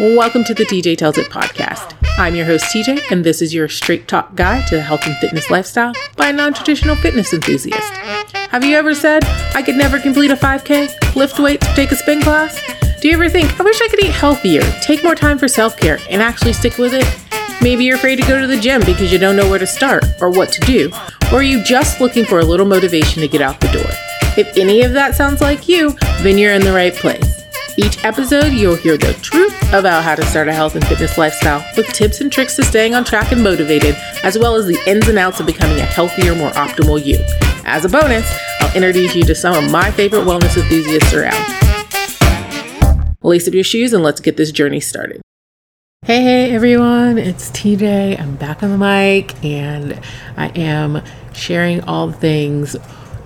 Welcome to the TJ Tells It podcast. I'm your host, TJ, and this is your straight talk guide to the health and fitness lifestyle by a non traditional fitness enthusiast. Have you ever said, I could never complete a 5K, lift weights, take a spin class? Do you ever think, I wish I could eat healthier, take more time for self care, and actually stick with it? Maybe you're afraid to go to the gym because you don't know where to start or what to do, or are you just looking for a little motivation to get out the door? If any of that sounds like you, then you're in the right place. Each episode, you'll hear the truth about how to start a health and fitness lifestyle with tips and tricks to staying on track and motivated, as well as the ins and outs of becoming a healthier, more optimal you. As a bonus, I'll introduce you to some of my favorite wellness enthusiasts around. Lace up your shoes and let's get this journey started. Hey, hey everyone, it's TJ. I'm back on the mic and I am sharing all things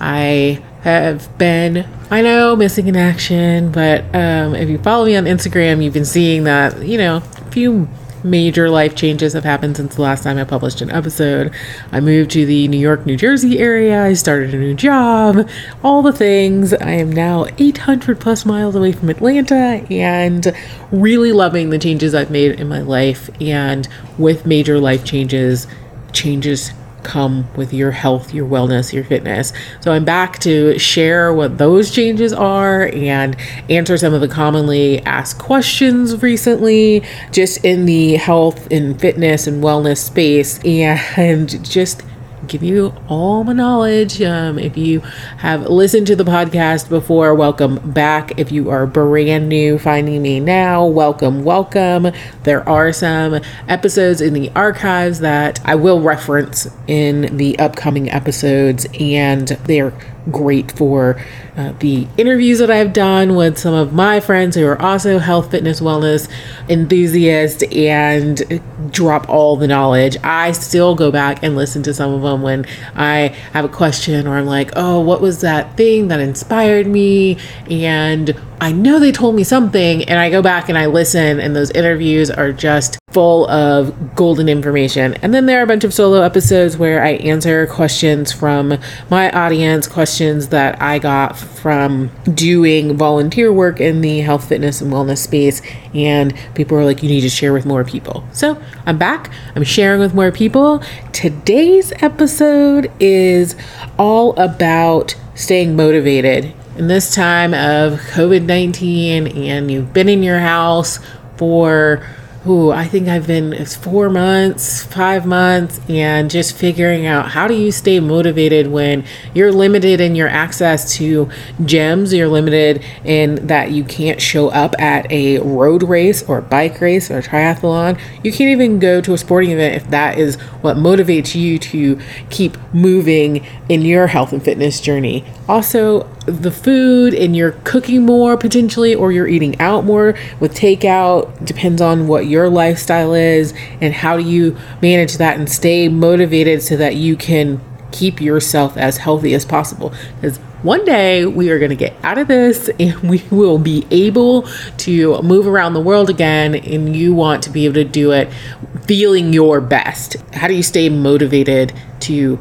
I have been, I know, missing in action, but um, if you follow me on Instagram, you've been seeing that, you know, a few major life changes have happened since the last time I published an episode. I moved to the New York, New Jersey area. I started a new job, all the things. I am now 800 plus miles away from Atlanta and really loving the changes I've made in my life. And with major life changes, changes come with your health, your wellness, your fitness. So I'm back to share what those changes are and answer some of the commonly asked questions recently, just in the health and fitness and wellness space, and just give you all my knowledge. Um, if you have listened to the podcast before, welcome back. If you are brand new finding me now, welcome, welcome. There are some episodes in the archives that I will reference in the upcoming episodes, and they're great for uh, the interviews that I've done with some of my friends who are also health, fitness, wellness enthusiasts and drop all the knowledge. I still go back and listen to some of them Um, when I have a question or I'm like, oh, what was that thing that inspired me? And I know they told me something, and I go back and I listen, and those interviews are just full of golden information. And then there are a bunch of solo episodes where I answer questions from my audience, questions that I got from doing volunteer work in the health, fitness, and wellness space. And people are like, you need to share with more people. So I'm back, I'm sharing with more people. Today's episode is all about staying motivated in this time of COVID 19 and you've been in your house for who I think I've been it's four months, five months, and just figuring out how do you stay motivated when you're limited in your access to gyms, you're limited in that you can't show up at a road race or bike race or triathlon. You can't even go to a sporting event if that is what motivates you to keep moving in your health and fitness journey. Also, the food and you're cooking more potentially or you're eating out more with takeout depends on what your lifestyle is and how do you manage that and stay motivated so that you can keep yourself as healthy as possible. Because one day we are going to get out of this and we will be able to move around the world again and you want to be able to do it feeling your best. How do you stay motivated to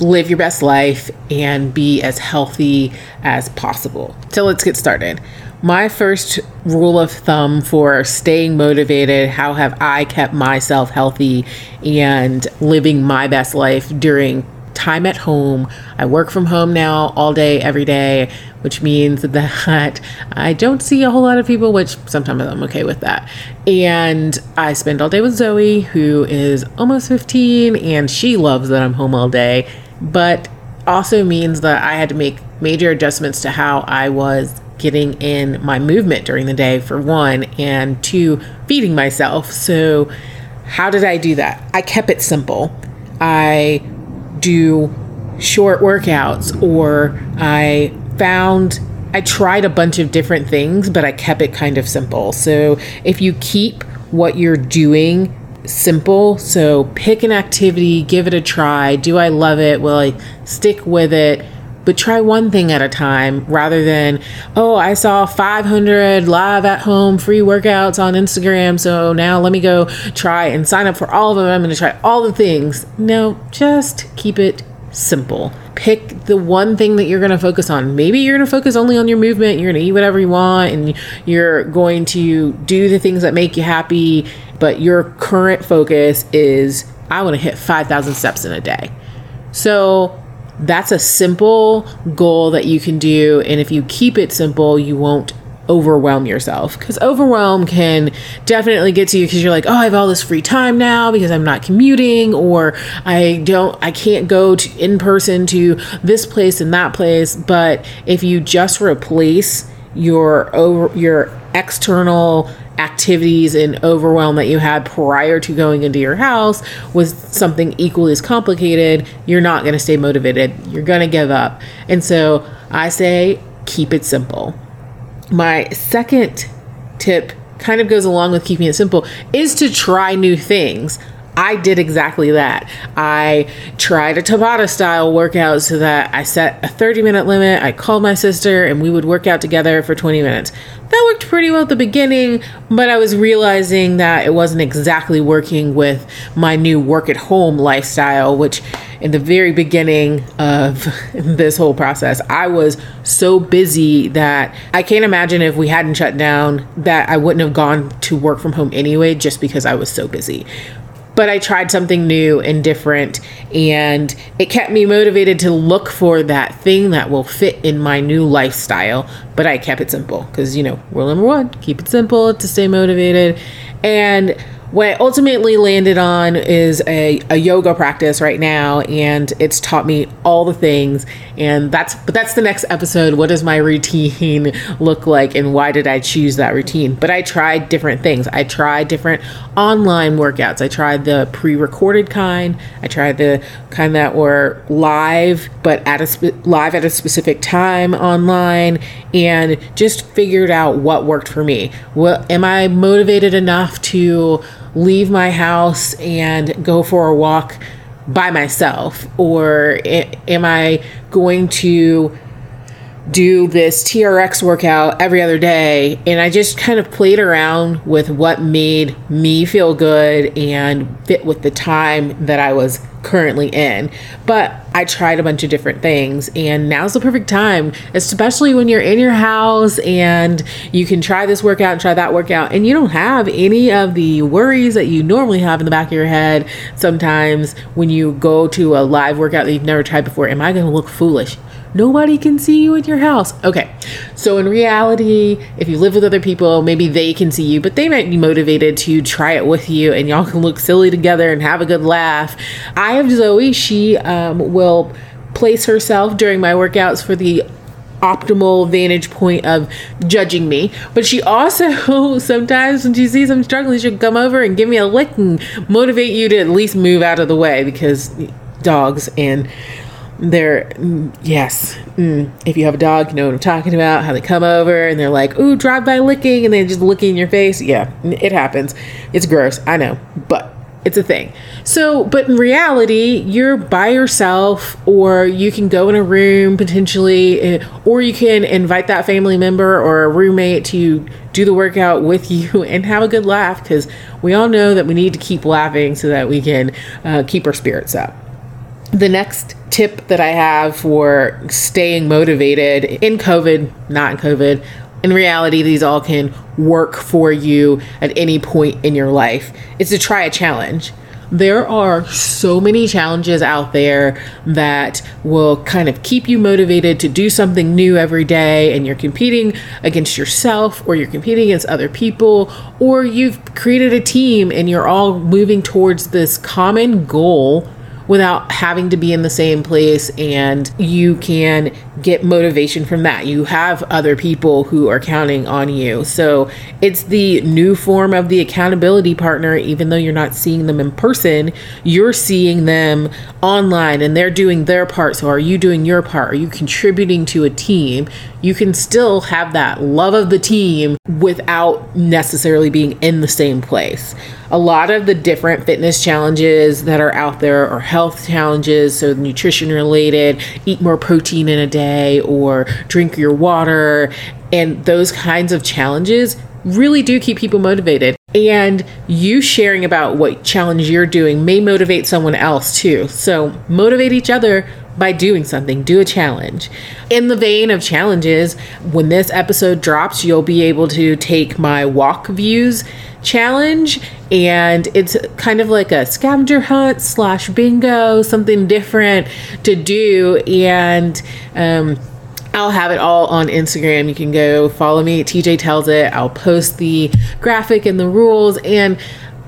live your best life and be as healthy as possible. So let's get started. My first rule of thumb for staying motivated, how have I kept myself healthy and living my best life during time at home. I work from home now all day, every day, which means that I don't see a whole lot of people, which sometimes I'm okay with that. And I spend all day with Zoe, who is almost 15, and she loves that I'm home all day but also means that I had to make major adjustments to how I was getting in my movement during the day, for one, and two, feeding myself. So, how did I do that? I kept it simple. I do short workouts, or I found I tried a bunch of different things, but I kept it kind of simple. So, if you keep what you're doing simple. So pick an activity, give it a try. Do I love it? Will I stick with it? But try one thing at a time rather than, oh, I saw 500 live at home free workouts on Instagram. So now let me go try and sign up for all of them. I'm going to try all the things. No, just keep it simple. pick the one thing that you're going to focus on. Maybe you're going to focus only on your movement, you're going to eat whatever you want, and you're going to do the things that make you happy, but your current focus is I want to hit 5,000 steps in a day. So that's a simple goal that you can do. And if you keep it simple, you won't overwhelm yourself because overwhelm can definitely get to you because you're like oh i have all this free time now because i'm not commuting or i don't i can't go to in person to this place and that place but if you just replace your over your external activities and overwhelm that you had prior to going into your house with something equally as complicated, you're not going to stay motivated. You're going to give up. And so I say keep it simple. My second tip kind of goes along with keeping it simple is to try new things. I did exactly that. I tried a Tabata style workout so that I set a 30 minute limit. I called my sister and we would work out together for 20 minutes. That worked pretty well at the beginning, but I was realizing that it wasn't exactly working with my new work at home lifestyle, which in the very beginning of this whole process, I was so busy that I can't imagine if we hadn't shut down that I wouldn't have gone to work from home anyway, just because I was so busy but I tried something new and different, and it kept me motivated to look for that thing that will fit in my new lifestyle. But I kept it simple because, you know, rule number one keep it simple to stay motivated. And what I ultimately landed on is a, a yoga practice right now, and it's taught me all the things. And that's, but that's the next episode. What does my routine look like, and why did I choose that routine? But I tried different things. I tried different online workouts. I tried the pre recorded kind, I tried the kind that were live, but at a spe- live at a specific time online, and just figured out what worked for me. What am I motivated enough to leave my house and go for a walk by myself? Or am I going to do this TRX workout every other day. And I just kind of played around with what made me feel good and fit with the time that I was currently in. But I tried a bunch of different things, and now's the perfect time, especially when you're in your house and you can try this workout and try that workout, and you don't have any of the worries that you normally have in the back of your head sometimes when you go to a live workout that you've never tried before. Am I going to look foolish? Nobody can see you in your house. Okay, so in reality, if you live with other people, maybe they can see you, but they might be motivated to try it with you and y'all can look silly together and have a good laugh. I have Zoe, she um, will place herself during my workouts for the optimal vantage point of judging me. But she also sometimes when she sees I'm struggling, she'll come over and give me a lick and motivate you to at least move out of the way because dogs and they're yes mm, if you have a dog you know what i'm talking about how they come over and they're like ooh drive by licking and they just licking in your face. Yeah it happens. It's gross i know but it's a thing. So but in reality you're by yourself or you can go in a room potentially eh, or you can invite that family member or a roommate to do the workout with you and have a good laugh because we all know that we need to keep laughing so that we can uh, keep our spirits up the next tip that I have for staying motivated in COVID, not in COVID, in reality, these all can work for you at any point in your life, is to try a challenge. There are so many challenges out there that will kind of keep you motivated to do something new every day, and you're competing against yourself, or you're competing against other people, or you've created a team and you're all moving towards this common goal without having to be in the same place and you can get motivation from that. You have other people who are counting on you. So it's the new form of the accountability partner, even though you're not seeing them in person, you're seeing them online and they're doing their part. So are you doing your part? Are you contributing to a team? You can still have that love of the team without necessarily being in the same place a lot of the different fitness challenges that are out there are health challenges, so nutrition related, eat more protein in a day or drink your water. And those kinds of challenges really do keep people motivated. And you sharing about what challenge you're doing may motivate someone else too. So motivate each other by doing something. Do a challenge. In the vein of challenges, when this episode drops, you'll be able to take my walk views challenge and it's kind of like a scavenger hunt slash bingo something different to do and um, I'll have it all on Instagram. You can go follow me. TJ tells it. I'll post the graphic and the rules. And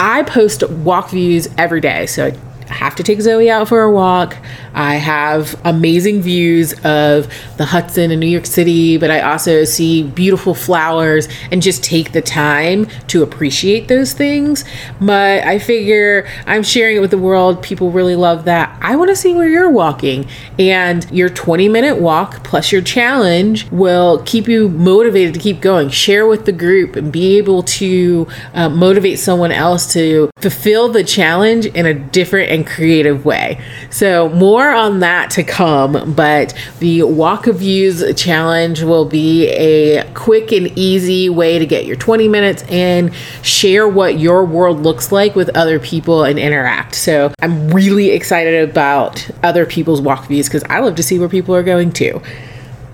I post walk views every day. So I have to take Zoe out for a walk. I have amazing views of the Hudson in New York City, but I also see beautiful flowers and just take the time to appreciate those things. But I figure I'm sharing it with the world. People really love that. I want to see where you're walking. And your 20 minute walk plus your challenge will keep you motivated to keep going. Share with the group and be able to uh, motivate someone else to fulfill the challenge in a different and creative way. So, more on that to come, but the Walk of Views challenge will be a quick and easy way to get your 20 minutes and share what your world looks like with other people, and interact. So, I'm really excited about other people's walk of views because I love to see where people are going to.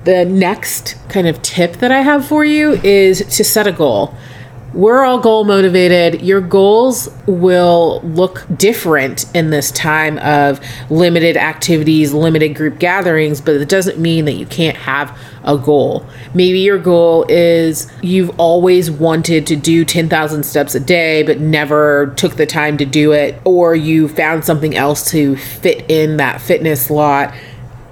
The next kind of tip that I have for you is to set a goal we're all goal motivated. Your goals will look different in this time of limited activities, limited group gatherings, but it doesn't mean that you can't have a goal. Maybe your goal is you've always wanted to do 10,000 steps a day, but never took the time to do it, or you found something else to fit in that fitness slot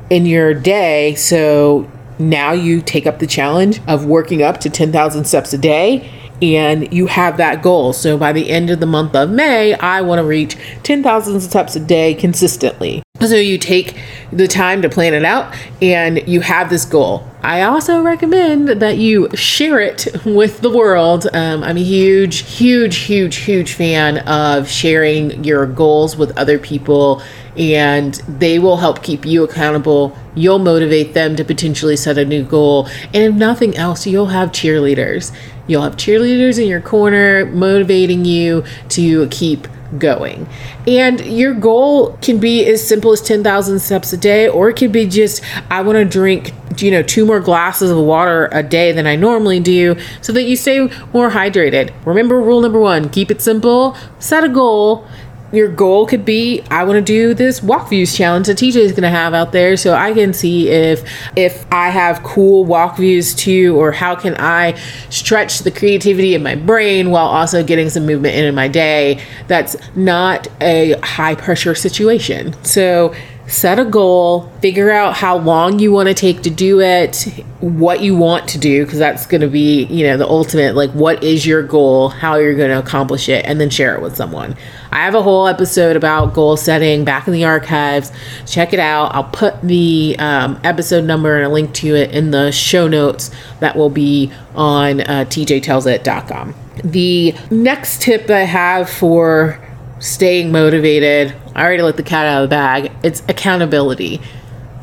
in your day. So now you take up the challenge of working up to 10,000 steps a day and you have that goal. So by the end of the month of May, I want to reach 10,000 steps a day consistently. So you take the time to plan it out and you have this goal. I also recommend that you share it with the world. Um, I'm a huge, huge, huge, huge fan of sharing your goals with other people, and they will help keep you accountable. You'll motivate them to potentially set a new goal. And if nothing else, you'll have cheerleaders. You'll have cheerleaders in your corner motivating you to keep going. And your goal can be as simple as 10,000 steps a day, or it could be just, I want to drink, you know, two more glasses of water a day than I normally do so that you stay more hydrated. Remember rule number one keep it simple, set a goal, your goal could be I want to do this walk views challenge that TJ is going to have out there so I can see if if I have cool walk views too or how can I stretch the creativity in my brain while also getting some movement in, in my day that's not a high pressure situation. So set a goal, figure out how long you want to take to do it, what you want to do, because that's going to be, you know, the ultimate like, what is your goal, how you're going to accomplish it, and then share it with someone. I have a whole episode about goal setting back in the archives. Check it out. I'll put the um, episode number and a link to it in the show notes that will be on uh, tjtellsit.com. The next tip I have for staying motivated, I already let the cat out of the bag, it's accountability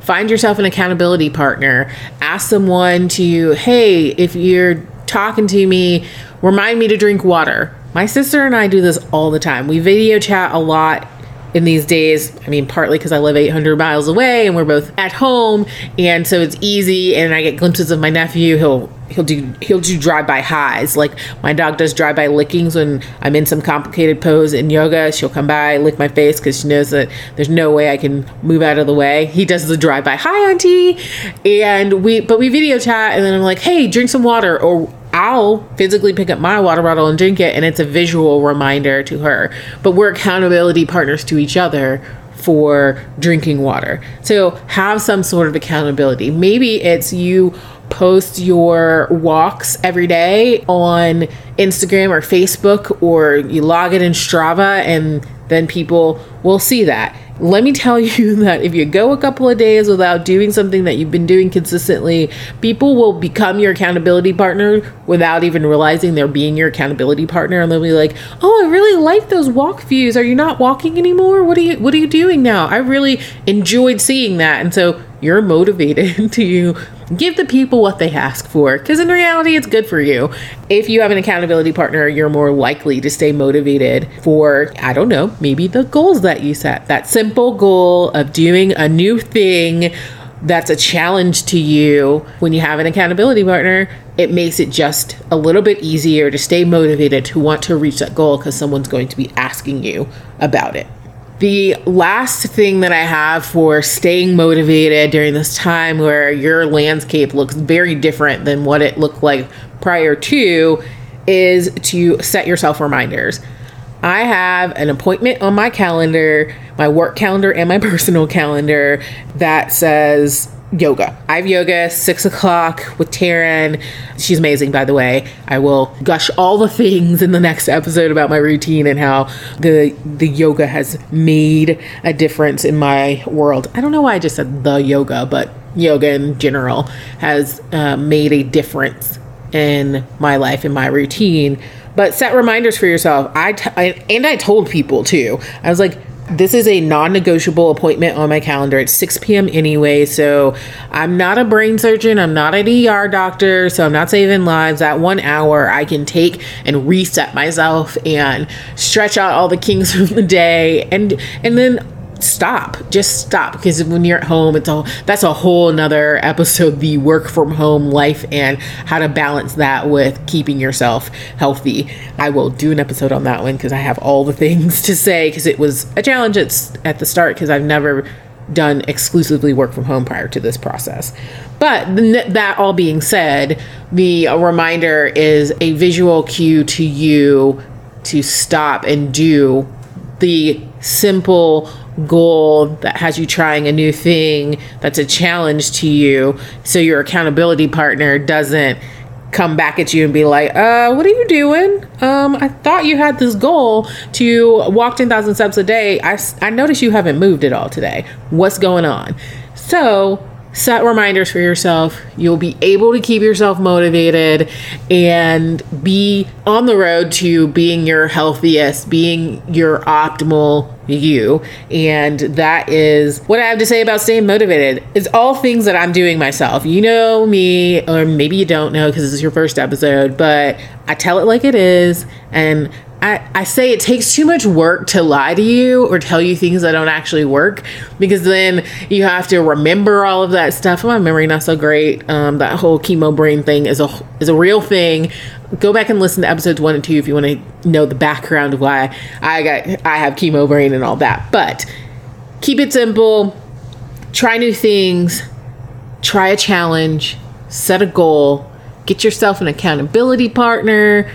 find yourself an accountability partner ask someone to hey if you're talking to me remind me to drink water my sister and I do this all the time. We video chat a lot in these days. I mean, partly because I live 800 miles away and we're both at home, and so it's easy. And I get glimpses of my nephew. He'll he'll do he'll do drive by highs. Like my dog does drive by lickings when I'm in some complicated pose in yoga. She'll come by lick my face because she knows that there's no way I can move out of the way. He does the drive by hi auntie, and we but we video chat, and then I'm like, hey, drink some water or I'll physically pick up my water bottle and drink it, and it's a visual reminder to her. But we're accountability partners to each other for drinking water. So have some sort of accountability. Maybe it's you post your walks every day on Instagram or Facebook, or you log it in Strava, and then people will see that let me tell you that if you go a couple of days without doing something that you've been doing consistently, people will become your accountability partner without even realizing they're being your accountability partner and they'll be like, "Oh, I really like those walk views. Are you not walking anymore? What are you what are you doing now? I really enjoyed seeing that." And so you're motivated to give the people what they ask for because in reality it's good for you. If you have an accountability partner you're more likely to stay motivated for i don't know maybe the goals that you set. That simple goal of doing a new thing that's a challenge to you. When you have an accountability partner it makes it just a little bit easier to stay motivated to want to reach that goal because someone's going to be asking you about it the last thing that I have for staying motivated during this time where your landscape looks very different than what it looked like prior to is to set yourself reminders. I have an appointment on my calendar, my work calendar, and my personal calendar that says yoga. I have yoga six o'clock with Taryn. She's amazing, by the way. I will gush all the things in the next episode about my routine and how the the yoga has made a difference in my world. I don't know why I just said the yoga, but yoga in general has uh, made a difference in my life in my routine. But set reminders for yourself. I, and I told people too. I was like, this is a non-negotiable appointment on my calendar it's 6 p.m. anyway. So I'm not a brain surgeon. I'm not an ER doctor. So I'm not saving lives. That one hour I can take and reset myself and stretch out all the kinks from the day and and then stop. Just stop because when you're at home it's all that's a whole another episode the work from home life and how to balance that with keeping yourself healthy. I will do an episode on that one because i have all the things to say because it was a challenge at, at the start because i've never done exclusively work from home prior to this process. But that all being said the reminder is a visual cue to you to stop and do the simple goal that has you trying a new thing that's a challenge to you. So your accountability partner doesn't come back at you and be like uh what are you doing? Um i thought you had this goal to walk 10,000 steps a day. I i noticed you haven't moved at all today. What's going on? So set reminders for yourself. You'll be able to keep yourself motivated and be on the road to being your healthiest, being your optimal you. And that is what I have to say about staying motivated. It's all things that I'm doing myself. You know me, or maybe you don't know because this is your first episode, but I tell it like it is. And I, I say it takes too much work to lie to you or tell you things that don't actually work because then you have to remember all of that stuff. My memory not so great. Um, that whole chemo brain thing is a is a real thing. Go back and listen to episodes one and two if you want to know the background of why I got I have chemo brain and all that. But keep it simple. Try new things. Try a challenge. Set a goal. Get yourself an accountability partner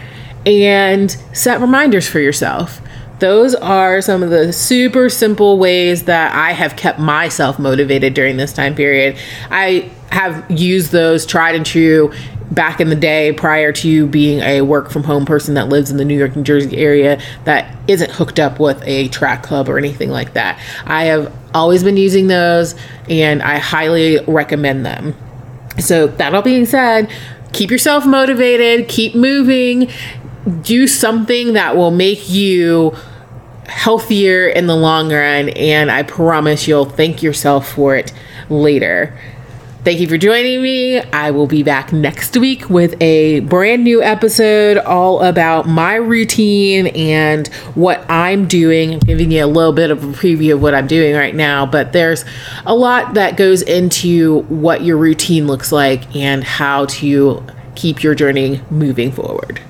and set reminders for yourself. Those are some of the super simple ways that I have kept myself motivated during this time period. I have used those tried and true back in the day prior to you being a work from home person that lives in the New York, New Jersey area that isn't hooked up with a track club or anything like that. I have always been using those and I highly recommend them. So, that all being said, keep yourself motivated, keep moving, do something that will make you healthier in the long run and I promise you'll thank yourself for it later. Thank you for joining me. I will be back next week with a brand new episode all about my routine and what I'm doing. I'm giving you a little bit of a preview of what I'm doing right now, but there's a lot that goes into what your routine looks like and how to keep your journey moving forward.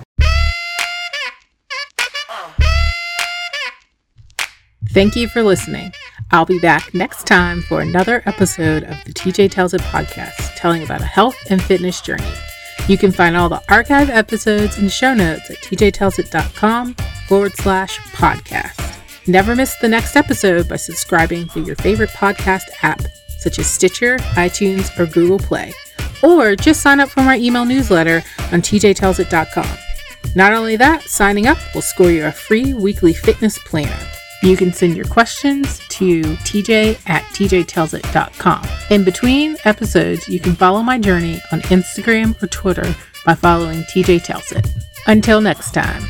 Thank you for listening. I'll be back next time for another episode of the TJ Tells It podcast, telling about a health and fitness journey. You can find all the archive episodes and show notes at tjtellsit.com forward slash podcast. Never miss the next episode by subscribing through your favorite podcast app, such as Stitcher, iTunes, or Google Play. Or just sign up for my email newsletter on tjtellsit.com. Not only that, signing up will score you a free weekly fitness planner. You can send your questions to tj at tjtellsit.com. In between episodes, you can follow my journey on Instagram or Twitter by following TJ Tells It. Until next time.